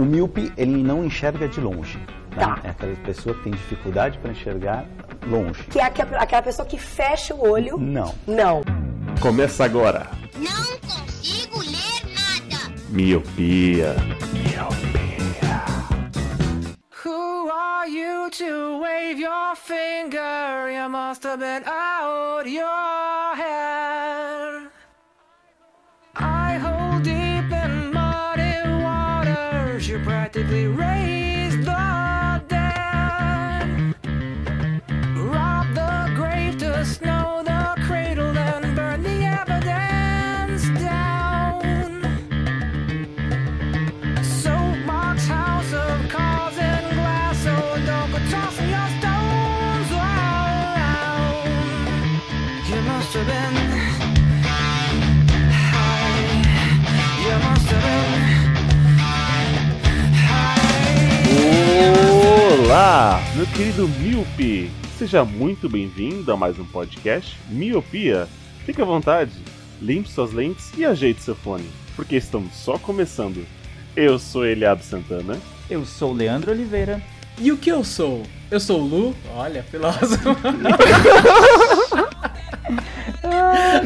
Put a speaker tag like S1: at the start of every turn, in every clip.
S1: O míope, ele não enxerga de longe. Né?
S2: Tá.
S1: É aquela pessoa que tem dificuldade para enxergar longe.
S2: Que é aque- aquela pessoa que fecha o olho.
S1: Não.
S2: Não.
S3: Começa agora.
S4: Não consigo ler nada.
S3: Miopia.
S5: Who are you to wave your finger? You must have been out your head. Raised the dead. Rob the grave to snow the cradle and burn the evidence down. House of glass, so don't go tossing your stones around. You must have been
S3: querido Miope. Seja muito bem-vindo a mais um podcast Miopia. Fique à vontade, limpe suas lentes e ajeite seu fone, porque estamos só começando. Eu sou Eliab Santana.
S6: Eu sou o Leandro Oliveira.
S7: E o que eu sou? Eu sou o Lu, olha, filósofo.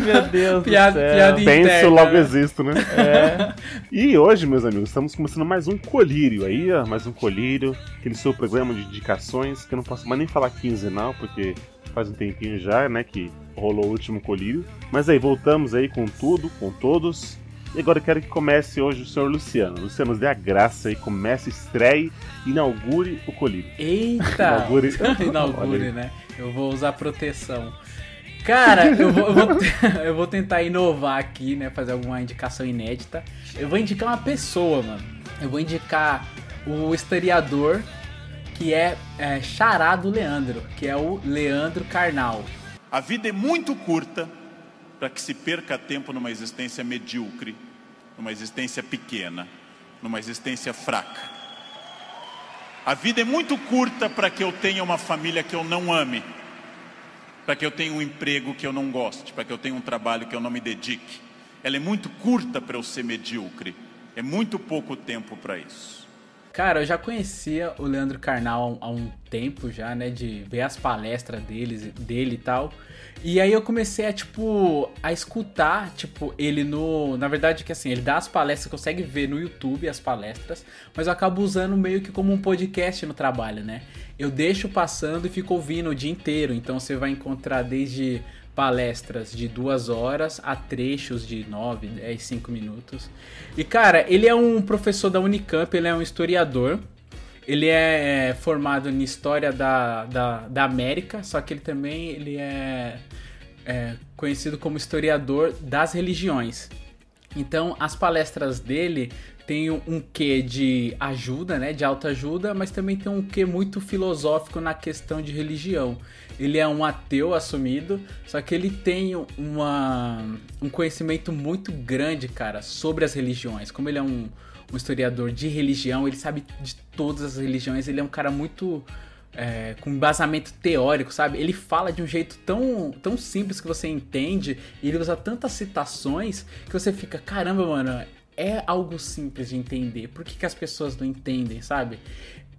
S6: Meu Deus
S7: Piada-
S6: do céu.
S7: piada
S3: Penso,
S7: interna,
S3: logo existo, né?
S6: É.
S3: E hoje, meus amigos, estamos começando mais um colírio aí, ó, mais um colírio, aquele seu programa de indicações, que eu não posso mais nem falar quinzenal, porque faz um tempinho já, né, que rolou o último colírio. Mas aí, voltamos aí com tudo, com todos. E agora eu quero que comece hoje o senhor Luciano. Luciano, nos dê a graça aí, comece, estreie, inaugure o colírio.
S7: Eita!
S3: Inaugure.
S7: Inaugure, né? Eu vou usar proteção. Cara, eu vou, eu, vou, eu vou tentar inovar aqui, né? Fazer alguma indicação inédita. Eu vou indicar uma pessoa, mano. Eu vou indicar o historiador que é, é xará do Leandro, que é o Leandro Carnal.
S8: A vida é muito curta para que se perca tempo numa existência medíocre, numa existência pequena, numa existência fraca. A vida é muito curta para que eu tenha uma família que eu não ame, para que eu tenha um emprego que eu não goste, para que eu tenha um trabalho que eu não me dedique. Ela é muito curta para eu ser medíocre. É muito pouco tempo para isso.
S7: Cara, eu já conhecia o Leandro Carnal há um tempo já, né? De ver as palestras deles, dele e tal. E aí eu comecei a, tipo, a escutar, tipo, ele no... Na verdade que assim, ele dá as palestras, consegue ver no YouTube as palestras, mas eu acabo usando meio que como um podcast no trabalho, né? Eu deixo passando e fico ouvindo o dia inteiro. Então você vai encontrar desde palestras de duas horas a trechos de 9, 10, 5 minutos. E cara, ele é um professor da Unicamp, ele é um historiador. Ele é formado em História da, da, da América, só que ele também ele é, é conhecido como historiador das religiões. Então, as palestras dele um um quê de ajuda, né, de autoajuda, mas também tem um quê muito filosófico na questão de religião. Ele é um ateu assumido, só que ele tem uma, um conhecimento muito grande, cara, sobre as religiões. Como ele é um, um historiador de religião, ele sabe de todas as religiões, ele é um cara muito é, com embasamento teórico, sabe? Ele fala de um jeito tão, tão simples que você entende, e ele usa tantas citações que você fica, caramba, mano, é algo simples de entender. Por que, que as pessoas não entendem, sabe?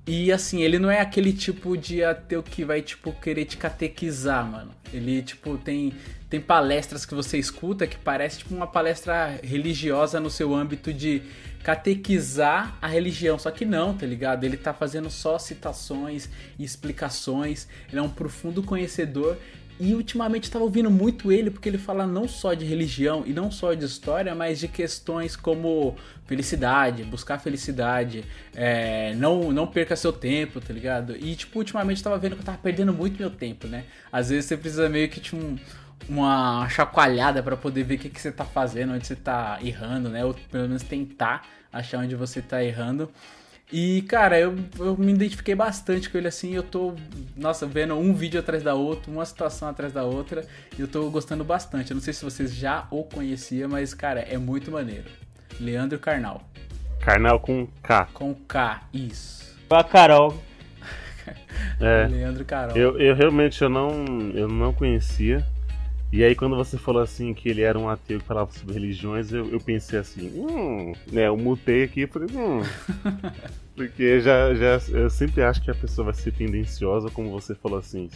S7: E assim, ele não é aquele tipo de ateu que vai, tipo, querer te catequizar, mano. Ele, tipo, tem, tem palestras que você escuta que parece, tipo, uma palestra religiosa no seu âmbito de catequizar a religião. Só que não, tá ligado? Ele tá fazendo só citações e explicações. Ele é um profundo conhecedor. E ultimamente estava ouvindo muito ele porque ele fala não só de religião e não só de história, mas de questões como felicidade, buscar felicidade, é, não, não perca seu tempo, tá ligado? E tipo, ultimamente eu tava vendo que eu tava perdendo muito meu tempo, né? Às vezes você precisa meio que um, uma chacoalhada para poder ver o que, que você tá fazendo, onde você tá errando, né? Ou pelo menos tentar achar onde você tá errando. E, cara, eu, eu me identifiquei bastante com ele assim. Eu tô, nossa, vendo um vídeo atrás da outra, uma situação atrás da outra. E eu tô gostando bastante. Eu não sei se vocês já o conheciam, mas, cara, é muito maneiro. Leandro Carnal.
S3: Carnal com K.
S7: Com K, isso.
S6: A Carol.
S3: É.
S7: Leandro Carol.
S3: Eu, eu realmente eu não, eu não conhecia. E aí quando você falou assim que ele era um ateu que falava sobre religiões, eu, eu pensei assim, hum, né, eu mutei aqui e falei, hum. Porque já, já eu sempre acho que a pessoa vai ser tendenciosa, como você falou assim.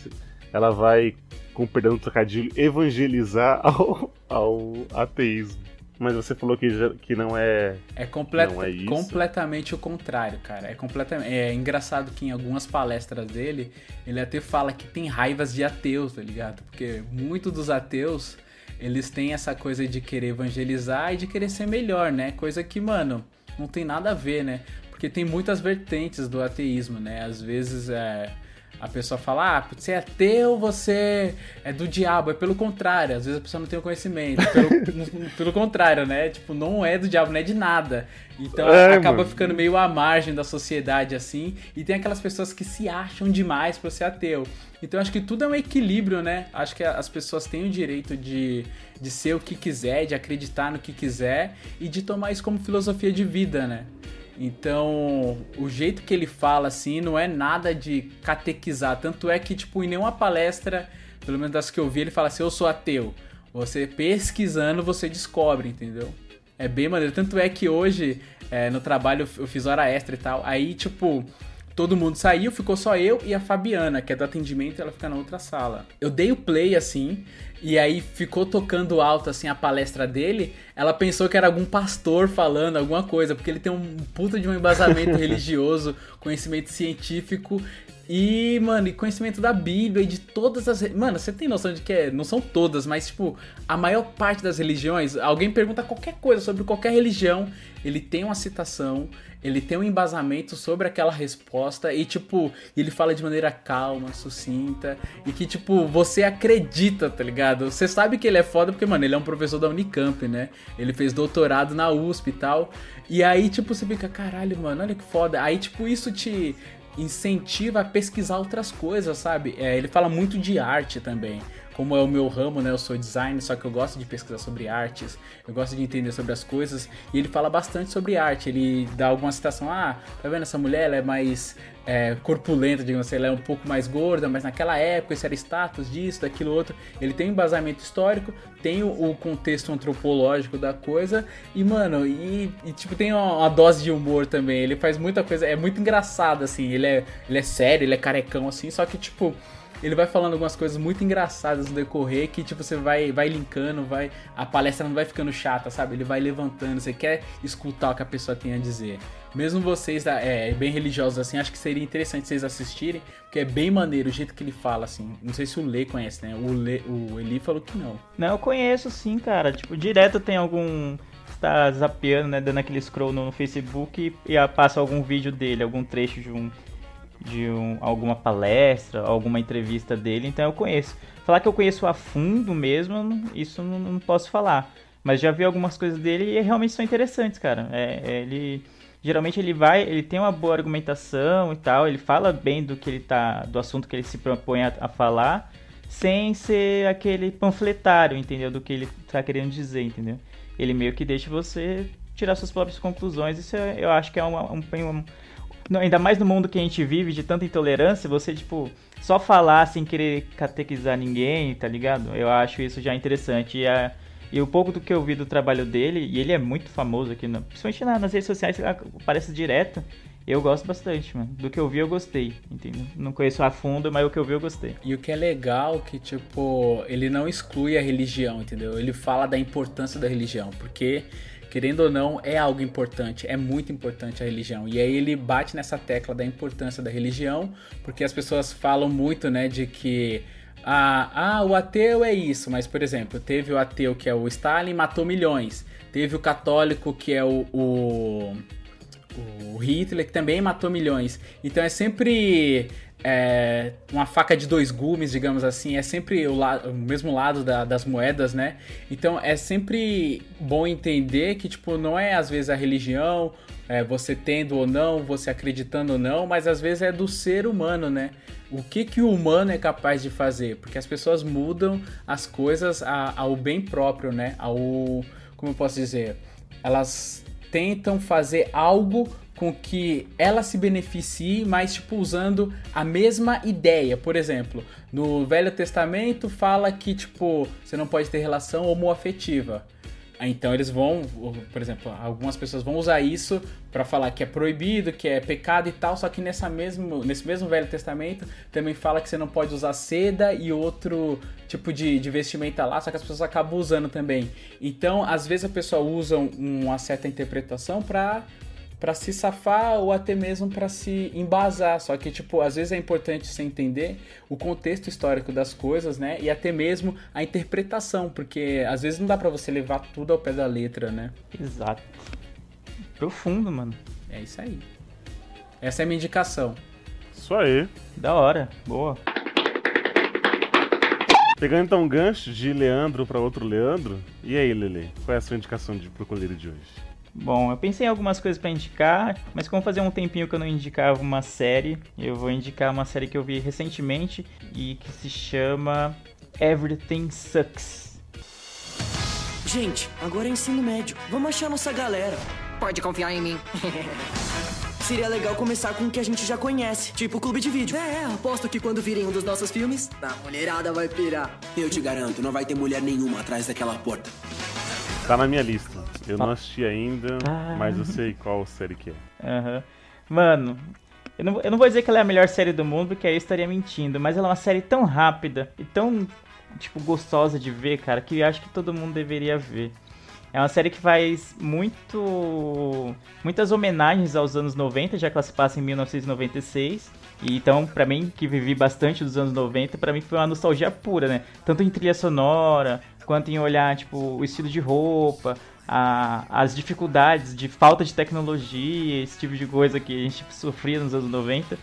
S3: Ela vai, com perdão do trocadilho, evangelizar ao, ao ateísmo. Mas você falou que, já- que não é.
S7: É, completa-
S3: Não é isso.
S7: completamente o contrário, cara. É completamente. É engraçado que em algumas palestras dele, ele até fala que tem raivas de ateus, tá ligado? Porque muitos dos ateus, eles têm essa coisa de querer evangelizar e de querer ser melhor, né? Coisa que, mano, não tem nada a ver, né? Porque tem muitas vertentes do ateísmo, né? Às vezes é. A pessoa fala, ah, você é ateu, você é do diabo. É pelo contrário, às vezes a pessoa não tem o conhecimento. Pelo, pelo contrário, né? Tipo, não é do diabo, não é de nada. Então
S3: É,
S7: acaba
S3: mano.
S7: ficando meio à margem da sociedade, assim. E tem aquelas pessoas que se acham demais pra ser ateu. Então acho que tudo é um equilíbrio, né? Acho que as pessoas têm o direito de, de ser o que quiser, de acreditar no que quiser e de tomar isso como filosofia de vida, né? Então, o jeito que ele fala, assim, não é nada de catequizar. Tanto é que, tipo, em nenhuma palestra, pelo menos das que eu vi, ele fala assim, eu sou ateu. Você pesquisando, você descobre, entendeu? É bem maneiro. Tanto é que hoje, é, no trabalho, eu fiz hora extra e tal. Aí, tipo, todo mundo saiu, ficou só eu e a Fabiana, que é do atendimento, ela fica na outra sala. Eu dei o play, assim, e aí ficou tocando alto, assim, a palestra dele. Ela pensou que era algum pastor falando alguma coisa, porque ele tem um puta de um embasamento religioso, conhecimento científico e, mano, e conhecimento da Bíblia e de todas as. Mano, você tem noção de que é, não são todas, mas, tipo, a maior parte das religiões, alguém pergunta qualquer coisa sobre qualquer religião, ele tem uma citação, ele tem um embasamento sobre aquela resposta e, tipo, ele fala de maneira calma, sucinta e que, tipo, você acredita, tá ligado? Você sabe que ele é foda porque, mano, ele é um professor da Unicamp, né? Ele fez doutorado na USP e tal. E aí, tipo, você fica, caralho, mano, olha que foda. Aí, tipo, isso te incentiva a pesquisar outras coisas, sabe? É, ele fala muito de arte também. Como é o meu ramo, né? Eu sou designer, só que eu gosto de pesquisar sobre artes, eu gosto de entender sobre as coisas. E ele fala bastante sobre arte. Ele dá alguma citação: ah, tá vendo essa mulher? Ela é mais é, corpulenta, digamos assim, ela é um pouco mais gorda, mas naquela época isso era status disso, daquilo outro. Ele tem um embasamento histórico, tem o, o contexto antropológico da coisa e, mano, e, e, tipo, tem uma, uma dose de humor também. Ele faz muita coisa, é muito engraçado, assim. Ele é, ele é sério, ele é carecão, assim, só que, tipo. Ele vai falando algumas coisas muito engraçadas no decorrer que, tipo, você vai, vai linkando, vai. A palestra não vai ficando chata, sabe? Ele vai levantando, você quer escutar o que a pessoa tem a dizer. Mesmo vocês é, bem religiosos assim, acho que seria interessante vocês assistirem, porque é bem maneiro o jeito que ele fala, assim. Não sei se o Lê conhece, né? O, Lê, o Eli falou que não.
S6: Não, eu conheço sim, cara. Tipo, direto tem algum. Tá zapeando, né? Dando aquele scroll no Facebook e, e passa algum vídeo dele, algum trecho de um. De um, alguma palestra, alguma entrevista dele, então eu conheço. Falar que eu conheço a fundo mesmo, isso não, não posso falar. Mas já vi algumas coisas dele e realmente são interessantes, cara. É, é, ele geralmente ele vai, ele tem uma boa argumentação e tal, ele fala bem do que ele tá, do assunto que ele se propõe a, a falar, sem ser aquele panfletário, entendeu? Do que ele tá querendo dizer, entendeu? Ele meio que deixa você tirar suas próprias conclusões. Isso é- eu acho que é um, um- não, ainda mais no mundo que a gente vive de tanta intolerância, você, tipo, só falar sem querer catequizar ninguém, tá ligado? Eu acho isso já interessante. E, a, e o pouco do que eu vi do trabalho dele, e ele é muito famoso aqui, no, principalmente na- nas redes sociais, aparece direto. Eu gosto bastante, mano. Do que eu vi, eu gostei, entendeu? Não conheço a fundo, mas o que eu vi, eu gostei.
S7: E o que é legal que, tipo, ele não exclui a religião, entendeu? Ele fala da importância da religião, porque, querendo ou não, é algo importante, é muito importante a religião. E aí ele bate nessa tecla da importância da religião, porque as pessoas falam muito, né, de que. Ah, ah, o ateu é isso, mas por exemplo, teve o ateu que é o Stalin, matou milhões. Teve o católico que é o- o o Hitler, que também matou milhões. Então é sempre é, uma faca de dois gumes, digamos assim. É sempre o, o mesmo lado da- das moedas, né? Então é sempre bom entender que, tipo, não é às vezes a religião, é, você tendo ou não, você acreditando ou não, mas às vezes é do ser humano, né? O que, que o humano é capaz de fazer? Porque as pessoas mudam as coisas ao bem próprio, né? Ao. Como eu posso dizer? Elas tentam fazer algo com que ela se beneficie, mas tipo usando a mesma ideia. Por exemplo, no Velho Testamento fala que tipo você não pode ter relação homoafetiva. Então eles vão, por exemplo, algumas pessoas vão usar isso para falar que é proibido, que é pecado e tal, só que nessa mesmo, nesse mesmo Velho Testamento também fala que você não pode usar seda e outro tipo de, de vestimenta lá, só que as pessoas acabam usando também. Então, às vezes a pessoa usa uma certa interpretação para para se safar ou até mesmo para se embasar. Só que, tipo, às vezes é importante você entender o contexto histórico das coisas, né? E até mesmo a interpretação, porque às vezes não dá para você levar tudo ao pé da letra, né?
S6: Exato. Profundo, mano.
S7: É isso aí. Essa é a minha indicação.
S3: Isso aí.
S6: Da hora. Boa.
S3: Pegando então um gancho de Leandro para outro Leandro. E aí, Lele? Qual é a sua indicação de pro colírio de hoje?
S6: Bom, eu pensei em algumas coisas pra indicar, mas como fazia um tempinho que eu não indicava uma série, eu vou indicar uma série que eu vi recentemente e que se chama Everything Sucks.
S9: Gente, agora é ensino médio. Vamos achar nossa galera.
S10: Pode confiar em mim.
S9: Seria legal começar com o que a gente já conhece, tipo o clube de vídeo.
S10: É, aposto que quando virem um dos nossos filmes, a mulherada vai pirar.
S9: Eu te garanto, não vai ter mulher nenhuma atrás daquela porta.
S3: Tá na minha lista. Eu não assisti ainda, mas eu sei qual série que é.
S6: Aham. Mano, eu não, eu não vou dizer que ela é a melhor série do mundo, porque aí eu estaria mentindo, mas ela é uma série tão rápida e tão, tipo, gostosa de ver, cara, que eu acho que todo mundo deveria ver. É uma série que faz muito muitas homenagens aos anos 90, já que ela se passa em 1996. E então, pra mim, que vivi bastante dos anos 90, pra mim foi uma nostalgia pura, né? Tanto em trilha sonora, quanto em olhar, tipo, o estilo de roupa, a, as dificuldades de falta de tecnologia, esse tipo de coisa que a gente sofria nos anos 90.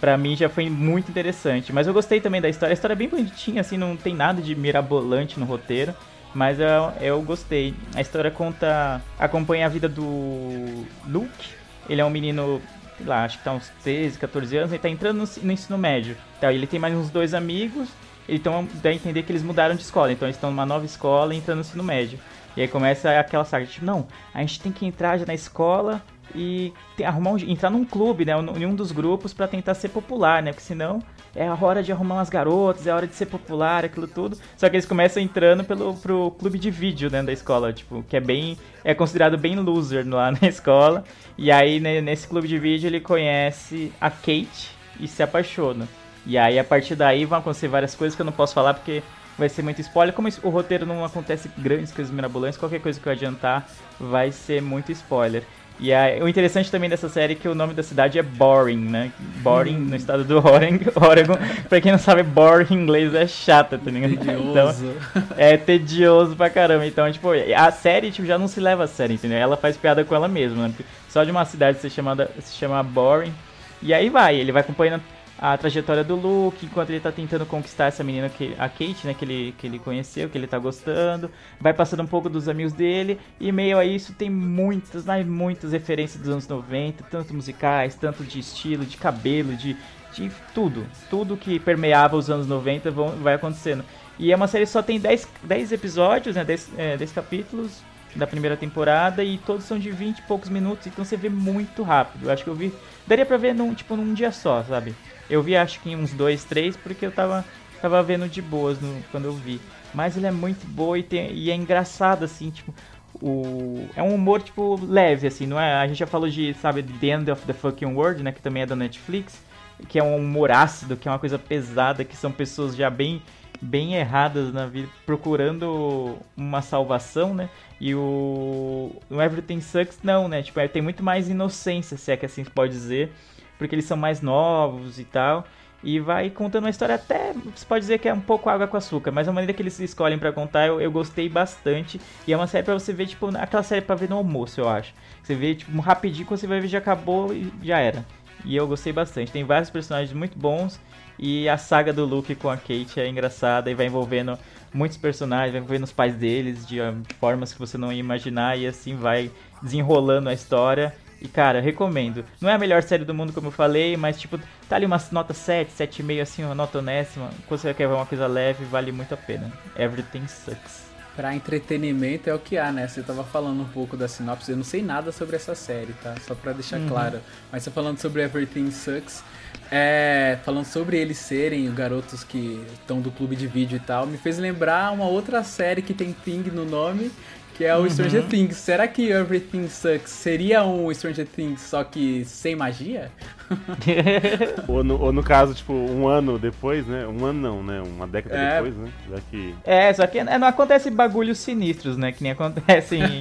S6: Pra mim já foi muito interessante. Mas eu gostei também da história. A história é bem bonitinha, assim, não tem nada de mirabolante no roteiro. Mas eu, eu gostei. A história conta. acompanha a vida do Luke. Ele é um menino, sei lá, acho que tá uns 13, 14 anos, ele tá entrando no, no ensino médio. Então, ele tem mais uns dois amigos. Então dá a entender que eles mudaram de escola. Então eles estão numa nova escola e entrando no ensino médio. E aí começa aquela saga, tipo, não, a gente tem que entrar já na escola e arrumar um, entrar num clube, né, em um dos grupos para tentar ser popular, né, porque senão é a hora de arrumar umas garotas, é a hora de ser popular, aquilo tudo. Só que eles começam entrando pelo pro clube de vídeo, né, da escola, tipo, que é bem é considerado bem loser lá na escola. E aí né, nesse clube de vídeo ele conhece a Kate e se apaixona. E aí a partir daí vão acontecer várias coisas que eu não posso falar porque vai ser muito spoiler. Como o roteiro não acontece grandes coisas mirabolantes, qualquer coisa que eu adiantar vai ser muito spoiler. E aí, o interessante também dessa série é que o nome da cidade é Boring, né? Boring no estado do Oregon. Pra quem não sabe, boring em inglês é chata, tá ligado?
S7: Tedioso.
S6: Então, é tedioso pra caramba. Então, tipo, a série tipo, já não se leva a sério, entendeu? Ela faz piada com ela mesma, né? Só de uma cidade ser chamada, se chama Boring. E aí vai, ele vai acompanhando a trajetória do Luke, enquanto ele tá tentando conquistar essa menina, que, a Kate, né, que ele, que ele conheceu, que ele tá gostando, vai passando um pouco dos amigos dele, e meio a isso tem muitas, mas muitas referências dos anos 90, tanto musicais, tanto de estilo, de cabelo, de, de tudo, tudo que permeava os anos 90 vão, vai acontecendo. E é uma série que só tem 10, 10 episódios, né, 10, é, 10 capítulos, da primeira temporada e todos são de 20 e poucos minutos, então você vê muito rápido. Eu acho que eu vi. Daria pra ver num, tipo, num dia só, sabe? Eu vi acho que uns dois, três, porque eu tava, tava vendo de boas no, quando eu vi. Mas ele é muito boa e, tem, e é engraçado, assim, tipo. O, é um humor, tipo, leve, assim, não é? A gente já falou de, sabe, The End of the Fucking World, né? Que também é da Netflix. Que é um humor ácido, que é uma coisa pesada, que são pessoas já bem bem erradas na vida, procurando uma salvação, né? E o, o Everything Sucks não, né? Tipo, é, tem muito mais inocência, se é que assim se pode dizer, porque eles são mais novos e tal. E vai contando uma história até, você pode dizer que é um pouco água com açúcar, mas a maneira que eles escolhem para contar eu, eu gostei bastante. E é uma série para você ver, tipo, aquela série para ver no almoço, eu acho. Você vê, tipo, rapidinho, quando você vai ver já acabou e já era. E eu gostei bastante. Tem vários personagens muito bons. E a saga do Luke com a Kate é engraçada e vai envolvendo muitos personagens, vai envolvendo os pais deles de um, formas que você não ia imaginar e assim vai desenrolando a história. E cara, recomendo. Não é a melhor série do mundo, como eu falei, mas tipo, tá ali uma nota 7, 7,5 assim, uma nota onésima. Quando você quer ver uma coisa leve, vale muito a pena. Everything Sucks.
S7: Pra entretenimento é o que há, né? Você tava falando um pouco da sinopse, eu não sei nada sobre essa série, tá? Só pra deixar
S6: Uhum.
S7: claro. Mas você falando sobre Everything Sucks, é, falando sobre eles serem garotos que estão do clube de vídeo e tal, me fez lembrar uma outra série que tem Thing no nome, que é o
S6: Uhum.
S7: Stranger Things. Será que Everything Sucks seria um Stranger Things só que sem magia?
S3: Ou no, ou no caso, tipo, um ano depois, né? Um ano não, né? Uma década
S7: É.
S3: depois, né? Já que.
S6: É, só que não acontece bagulhos sinistros, né? Que nem acontece em-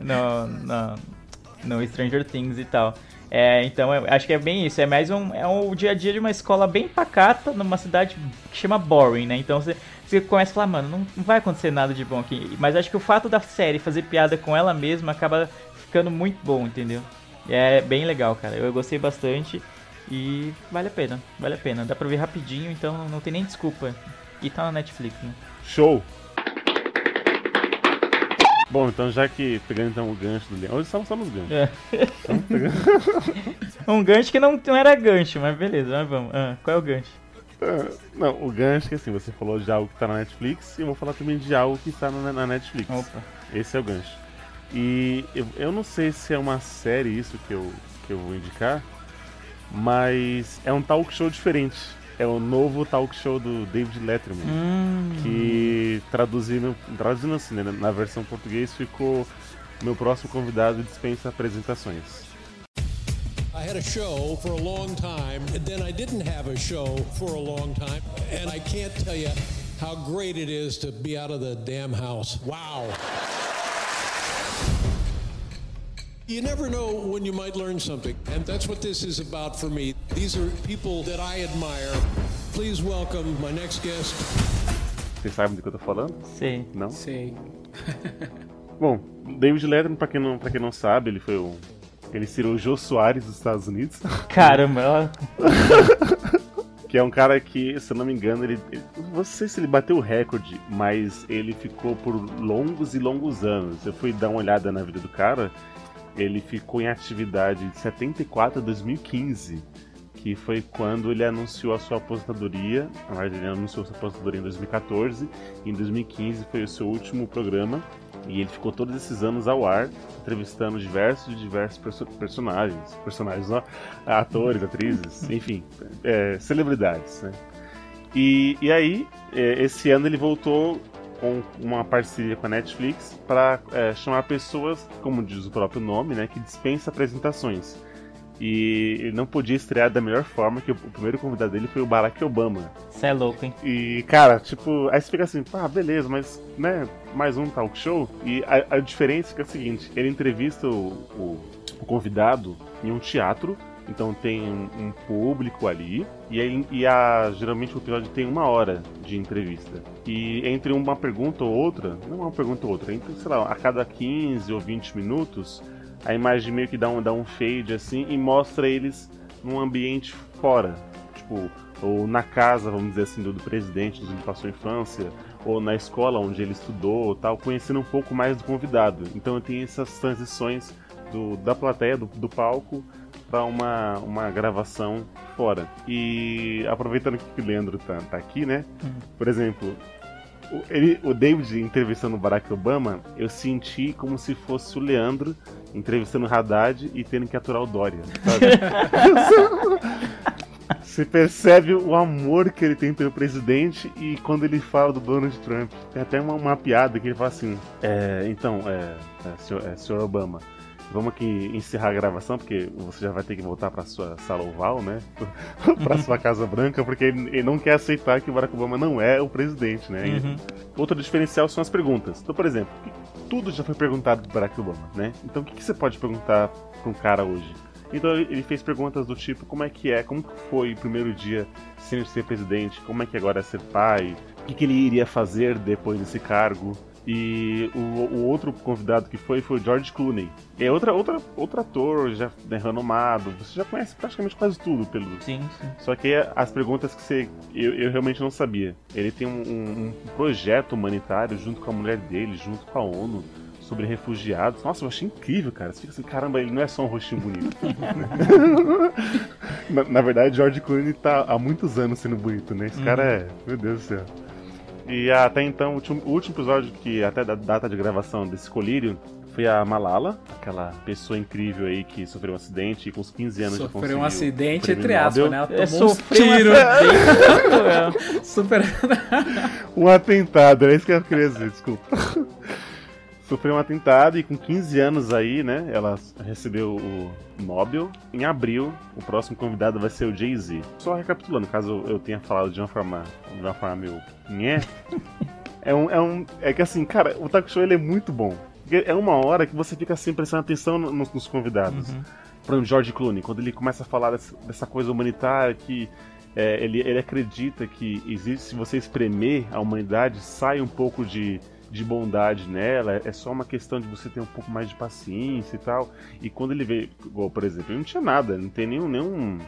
S6: no, no, no Stranger Things e tal. É, então eu acho que é bem isso. É mais um, é um dia a dia de uma escola bem pacata numa cidade que chama Boring, né? Então você, você começa a falar, mano, não, não vai acontecer nada de bom aqui. Mas acho que o fato da série fazer piada com ela mesma acaba ficando muito bom, entendeu? E é bem legal, cara. Eu gostei bastante e vale a pena, vale a pena. Dá pra ver rapidinho, então não tem nem desculpa. E tá na Netflix, né?
S3: Show! Bom, então já que pegando então o gancho do Leão. Hoje estamos só nos ganchos.
S6: É.
S3: Estamos pegando-
S6: Um gancho que não, não era gancho, mas beleza, mas vamos. Ah, qual é o gancho?
S3: Ah, Não, o gancho que assim, você falou de algo que tá na Netflix e eu vou falar também de algo que está na, na Netflix.
S6: Opa.
S3: Esse é o gancho. E eu, eu não sei se é uma série isso que eu, que eu vou indicar, mas é um talk show diferente. É o novo talk show do David Letterman.
S6: Hum.
S3: Que traduzindo, traduzindo assim, né, na versão português ficou meu próximo convidado dispensa apresentações.
S11: I had a show for a long time, and then I didn't have a show for a long time, and I can't tell you how great it is to be out of the damn house. Wow. You never know when you might learn something, and that's what this is about for me. These are people that I admire. Please welcome my next guest.
S3: Vocês sabem do que eu tô falando?
S6: Sei.
S3: Não?
S7: Sei.
S3: Bom, David Letterman, pra quem não, pra quem não sabe, ele foi o. Ele seria o Jô Soares dos Estados Unidos.
S6: Caramba,
S3: que é um cara que, se eu não me engano, ele. ele- Não sei se ele bateu o recorde, mas ele ficou por longos e longos anos. Eu fui dar uma olhada na vida do cara. Ele ficou em atividade de 74 a 2015, que foi quando ele anunciou a sua aposentadoria. Na verdade, ele anunciou a sua aposentadoria em 2014. E em 2015 foi o seu último programa. E ele ficou todos esses anos ao ar, entrevistando diversos e diversos perso- personagens. Personagens, ó, atores, atrizes, enfim, é, celebridades, né? E, e aí, é, esse ano ele voltou com uma parceria com a Netflix para chamar pessoas, como diz o próprio nome, né, que dispensa apresentações. E ele não podia estrear da melhor forma, que o, primeiro convidado dele foi o Barack Obama.
S6: Você é louco, hein?
S3: E, cara, tipo, aí você fica assim, ah, beleza, mas, né, mais um talk show. E a, a diferença é, que é a seguinte: ele entrevista o, o, o convidado em um teatro, então tem um, público ali, e, aí, e a, geralmente o episódio tem uma hora de entrevista. E entre uma pergunta ou outra, não uma pergunta ou outra, entre, sei lá, a cada 15 ou 20 minutos, a imagem meio que dá um, dá um fade assim e mostra eles num ambiente fora. Tipo, ou na casa, vamos dizer assim, do, do presidente, onde passou a infância, ou na escola onde ele estudou, tal, conhecendo um pouco mais do convidado. Então tem essas transições do, da plateia, do, do palco, para uma, uma gravação fora. E aproveitando que o Leandro tá, tá aqui, né? Por exemplo, o, ele, o David entrevistando o Barack Obama, eu senti como se fosse o Leandro entrevistando o Haddad e tendo que aturar o Dória. Você percebe o amor que ele tem pelo presidente e quando ele fala do Donald Trump. Tem até uma, uma piada que ele fala assim: é, então, é, é, senhor, é, senhor Obama, vamos aqui encerrar a gravação, porque você já vai ter que voltar para sua sala oval, né? para sua Casa Branca, porque ele, ele não quer aceitar que o Barack Obama não é o presidente, né?
S6: Uhum.
S3: Outro diferencial são as perguntas. Então, por exemplo, tudo já foi perguntado do Barack Obama, né? Então, o que, que você pode perguntar para um cara hoje? Então ele fez perguntas do tipo como é que é, como foi o primeiro dia sem ser presidente, como é que agora é ser pai, o que, que ele iria fazer depois desse cargo. E o, o outro convidado que foi foi o George Clooney. É outra, outra, outro ator já né, renomado, você já conhece praticamente quase tudo pelo.
S6: Sim, sim.
S3: Só que as perguntas que você. Eu, eu realmente não sabia. Ele tem um, um- um projeto humanitário junto com a mulher dele, junto com a ONU, sobre refugiados. Nossa, eu achei incrível, cara. Você fica assim, caramba, ele não é só um rostinho bonito. na, na verdade, George Clooney tá há muitos anos sendo bonito, né? Esse cara é. Meu Deus do céu. E até então, o último, o último episódio que até da data de gravação desse colírio foi a Malala, aquela pessoa incrível aí que sofreu um acidente e com uns 15 anos
S7: Sofreu
S3: conseguiu
S7: um acidente, entre aspas, né? Ela
S6: É,
S7: tomou uns
S6: sofreu um
S7: tiros.
S6: acidente,
S7: Super.
S3: Um atentado, é isso que eu queria dizer, desculpa. Sofreu um atentado e com 15 anos aí, né, ela recebeu o Nobel. Em abril, o próximo convidado vai ser o Jay-Z. Só recapitulando, caso eu tenha falado de uma forma, de uma forma meio... Nhé. É um, é um... É que assim, cara, o talk show ele é muito bom. É uma hora que você fica assim prestando atenção no- nos, nos convidados. Por exemplo, George Clooney, quando ele começa a falar dessa, dessa coisa humanitária que é, ele, ele acredita que existe, se você espremer a humanidade, sai um pouco de, de bondade nela, é só uma questão de você ter um pouco mais de paciência e tal. E quando ele vê, igual, por exemplo, ele não tinha nada, não tem nenhum, nenhum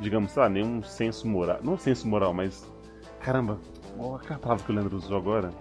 S3: digamos, sei lá, nenhum senso moral. Não senso moral, mas. Caramba, qual a palavra que o Leandro usou agora?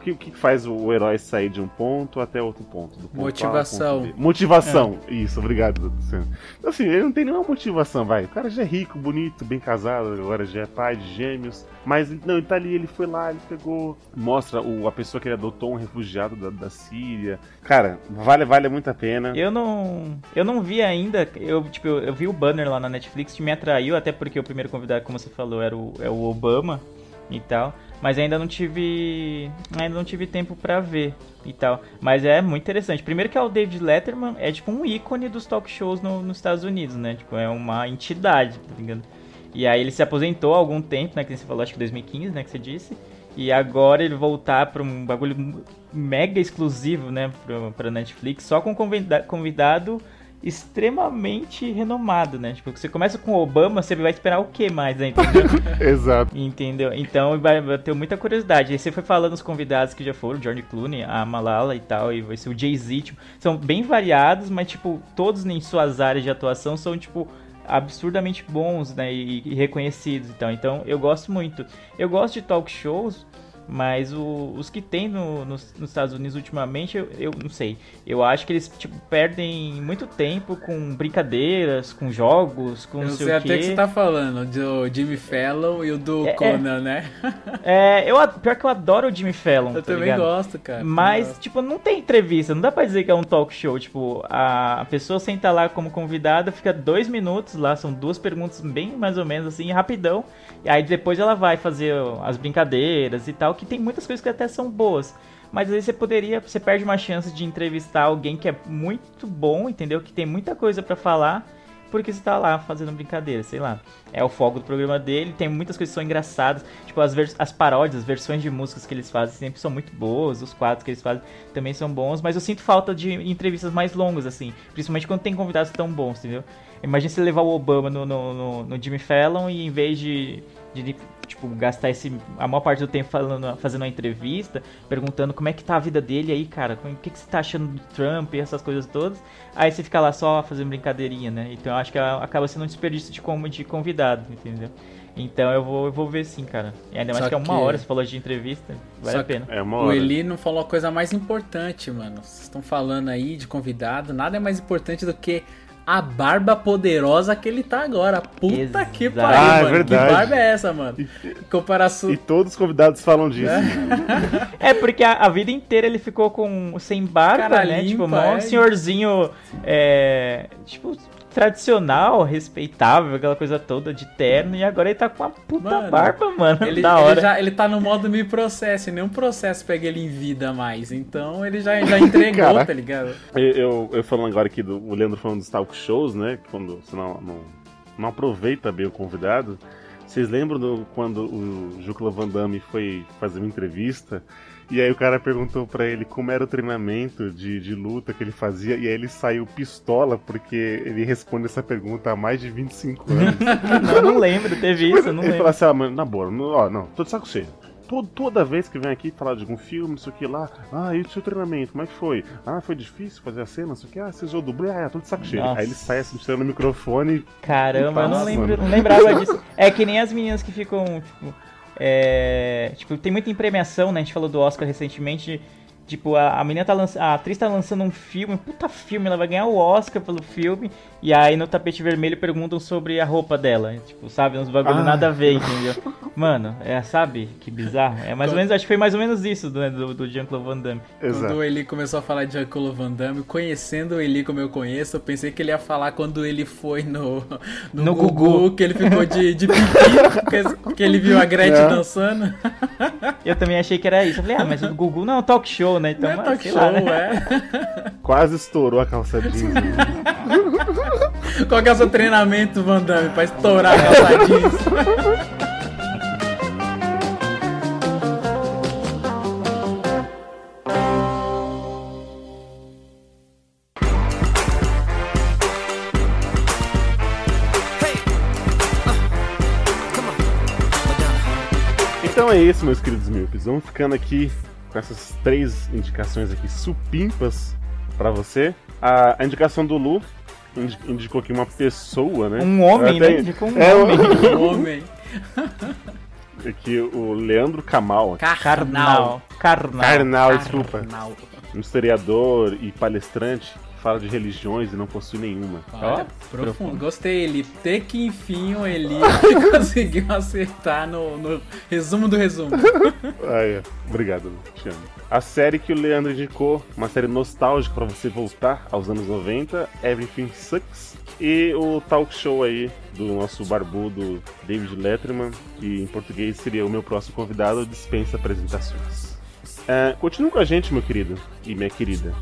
S3: O que, o que faz o herói sair de um ponto até outro ponto? Do ponto A
S7: Motivação.
S3: ponto B? Motivação, isso, obrigado, Luciano. Então, assim, ele não tem nenhuma motivação, vai. O cara já é rico, bonito, bem casado, agora já é pai de gêmeos. Mas, não, ele tá ali, ele foi lá, ele pegou. Mostra o, a pessoa que ele adotou, um refugiado da, da Síria. Cara, vale, vale muito a pena.
S6: Eu não, eu não vi ainda. Eu tipo, eu, eu vi o banner lá na Netflix que me atraiu até porque o primeiro convidado, como você falou, era o, é o Obama e tal. Mas ainda não tive, ainda não tive tempo pra ver e tal. Mas é muito interessante. Primeiro que é o David Letterman é tipo um ícone dos talk shows no- nos Estados Unidos, né? Tipo é uma entidade, tá ligado? E aí ele se aposentou há algum tempo, né? Que você falou, acho que 2015, né? Que você disse. E agora ele voltar pra um bagulho mega exclusivo, né? Pra, pra Netflix, só com convida- convidado extremamente renomado, né? Tipo, você começa com o Obama, você vai esperar o que mais, né? Entendeu?
S3: Exato.
S6: Entendeu? Então vai, ter muita curiosidade. Aí você foi falando os convidados que já foram, George Clooney, a Malala e tal, e vai ser o Jay-Z, tipo, são bem variados, mas tipo, todos em suas áreas de atuação são, tipo, absurdamente bons, né, e, e reconhecidos, então. Então, eu gosto muito. Eu gosto de talk shows, mas o- os que tem no- nos, nos Estados Unidos ultimamente, eu, eu não sei. Eu acho que eles, tipo, perdem muito tempo com brincadeiras, com jogos, com
S7: Eu
S6: não sei,
S7: sei
S6: o
S7: até
S6: quê.
S7: que você tá falando, do Jimmy Fallon e o do
S6: É, é.
S7: Conan, né?
S6: É, eu, pior que eu adoro o Jimmy Fallon,
S7: Eu
S6: tá
S7: também
S6: ligado?
S7: gosto, cara.
S6: Mas,
S7: gosto.
S6: tipo, não tem entrevista, não dá pra dizer que é um talk show. Tipo, a, a pessoa senta lá como convidada, fica dois minutos lá, são duas perguntas bem mais ou menos assim, rapidão. E aí depois ela vai fazer as brincadeiras e tal, que tem muitas coisas que até são boas. Mas às vezes você poderia, você perde uma chance de entrevistar alguém que é muito bom, entendeu? Que tem muita coisa pra falar, porque você tá lá fazendo brincadeira, sei lá. É o foco do programa dele, tem muitas coisas que são engraçadas, tipo as, as paródias, as versões de músicas que eles fazem sempre são muito boas, os quadros que eles fazem também são bons, mas eu sinto falta de entrevistas mais longas, assim, principalmente quando tem convidados tão bons, entendeu? Imagina você levar o Obama no, no, no- no Jimmy Fallon e em vez de, de tipo, gastar esse, a maior parte do tempo falando, fazendo uma entrevista, perguntando como é que tá a vida dele aí, cara, o que, que você tá achando do Trump e essas coisas todas, aí você fica lá só fazendo brincadeirinha, né? Então eu acho que acaba sendo um desperdício de como de convidado, entendeu? Então eu vou, eu vou ver sim, cara. E ainda mais
S7: Só
S6: que é uma
S7: que-
S6: hora, você falou de entrevista, vale a pena.
S3: É uma
S7: O. Eli não falou a coisa mais importante, mano. Vocês estão falando aí de convidado. Nada é mais importante do que a barba poderosa que ele tá agora. Puta que
S6: Exato.
S7: pariu,
S3: Ah, é
S7: mano.
S3: verdade.
S7: Que barba é essa, mano? Comparação.
S3: E todos os convidados falam disso.
S6: É porque a, a vida inteira ele ficou com sem barba,
S7: Cara
S6: né? tipo,
S7: limpa,
S6: mó
S7: é.
S6: senhorzinho, é, tipo, tradicional, respeitável, aquela coisa toda de terno, e agora ele tá com uma puta
S7: Mano,
S6: barba, mano,
S7: Ele,
S6: da
S7: ele
S6: hora.
S7: já, ele tá no modo me processo, e nenhum processo pega ele em vida mais. Então ele já, já entregou,
S3: Caraca.
S7: tá ligado?
S3: Eu, eu, eu falando agora aqui do o Leandro falando dos talk shows, né? Quando você não, não, não aproveita bem o convidado. Vocês lembram do, quando o Jucla Van Damme foi fazer uma entrevista? E aí o cara perguntou pra ele como era o treinamento de, de luta que ele fazia, e aí ele saiu pistola porque ele responde essa pergunta há mais de 25 anos.
S6: não, não lembro, teve isso, eu não
S3: ele
S6: lembro.
S3: falou assim, ah, mano, na boa, não, ó, não, tô de saco cheio. Toda vez que vem aqui falar de algum filme, isso aqui lá, ah, e o seu treinamento, como é que foi? Ah, foi difícil fazer a cena, isso aqui, ah, você usou dublê, ah, é, tô de saco cheio. Aí ele sai assim, tirando o microfone
S6: Caramba, eu não, lembro, não lembrava disso. É que nem as meninas que ficam, tipo, é, tipo, tem muita premiação, né? A gente falou do Oscar recentemente, Tipo, a, a menina tá lançando. A atriz tá lançando um filme, puta filme, ela vai ganhar o Oscar pelo filme. E aí no tapete vermelho perguntam sobre a roupa dela. Tipo, sabe? Uns bagulho
S3: Ah.
S6: nada a ver, entendeu? Mano, é, sabe? Que bizarro. É mais ou menos, acho que foi mais ou menos isso do, do, do Jean-Claude Van Damme.
S7: Quando o Eli começou a falar de Jean-Claude Van Damme, conhecendo o Eli como eu conheço, eu pensei que ele ia falar quando ele foi no, no,
S6: No
S7: Gugu,
S6: Gugu.
S7: que ele ficou de, de pipi, que, que ele viu a Gretchen
S6: É.
S7: dançando.
S6: Eu também achei que era isso. Eu falei, ah, mas o Gugu não é um talk show, né? Então,
S7: Não é talk show,
S6: lá, né?
S7: é.
S3: Quase estourou a calça jeans.
S7: Qual que é o seu treinamento, Van Damme, pra estourar a calça jeans?
S3: Então é isso, meus queridos míopes. Vamos ficando aqui com essas três indicações aqui supimpas pra você. A, a indicação do Lu indi- indicou aqui uma pessoa, né?
S6: Um homem,
S3: Até-
S6: né? Indicou um
S3: é,
S6: homem.
S7: Um homem.
S3: Aqui o Leandro Camal.
S6: Carnal. Carnal.
S3: Carnal, desculpa.
S7: Carnal.
S3: Um historiador e palestrante fala de religiões e não possui nenhuma.
S7: Olha, profundo. Gostei, Eli. Até que enfim o Eli conseguiu acertar no, no resumo do resumo.
S3: Aí, obrigado. Te amo. A série que o Leandro indicou, uma série nostálgica pra você voltar aos anos 90, Everything Sucks. E o talk show aí do nosso barbudo David Letterman, que em português seria o meu próximo convidado, dispensa apresentações. É, continue com a gente, meu querido e minha querida.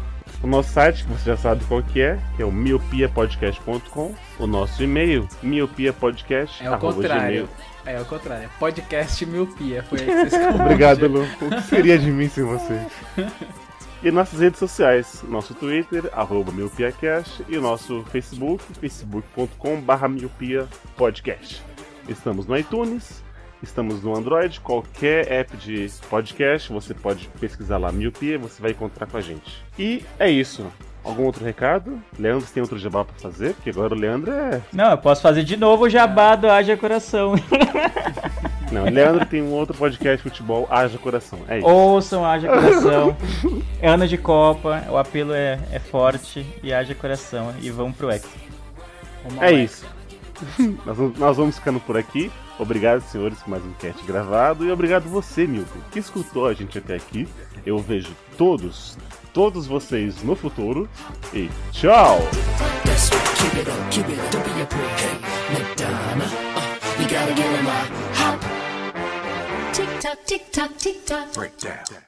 S3: O nosso site, que você já sabe qual que é, que é o miopiapodcast.com. O nosso e-mail, miopiapodcast.
S7: É o contrário. É o contrário. É podcast miopia. Foi aí que
S3: Obrigado, Lu. O que seria de mim sem você? E nossas redes sociais, nosso Twitter, arroba MiopiaCast, e o nosso Facebook, facebook.com.br MiopiaPodcast. Estamos no iTunes, estamos no Android, qualquer app de podcast, você pode pesquisar lá Miopia, você vai encontrar com a gente. E é isso. Algum outro recado? Leandro, você tem outro jabá pra fazer? Porque agora o Leandro é...
S6: Não, eu posso fazer de novo o jabá do Haja Coração.
S3: Não, o Leandro tem um outro podcast de futebol, Haja Coração. É isso.
S6: Ouçam, haja coração. É ano de Copa, o apelo é, é forte e haja coração. E vamos pro X.
S3: É isso. nós, nós vamos ficando por aqui. Obrigado, senhores, por mais um cast gravado. E obrigado você, Milton, que escutou a gente até aqui. Eu vejo todos, todos vocês no futuro. E tchau!
S4: Tick tock, tick tock, tick tock.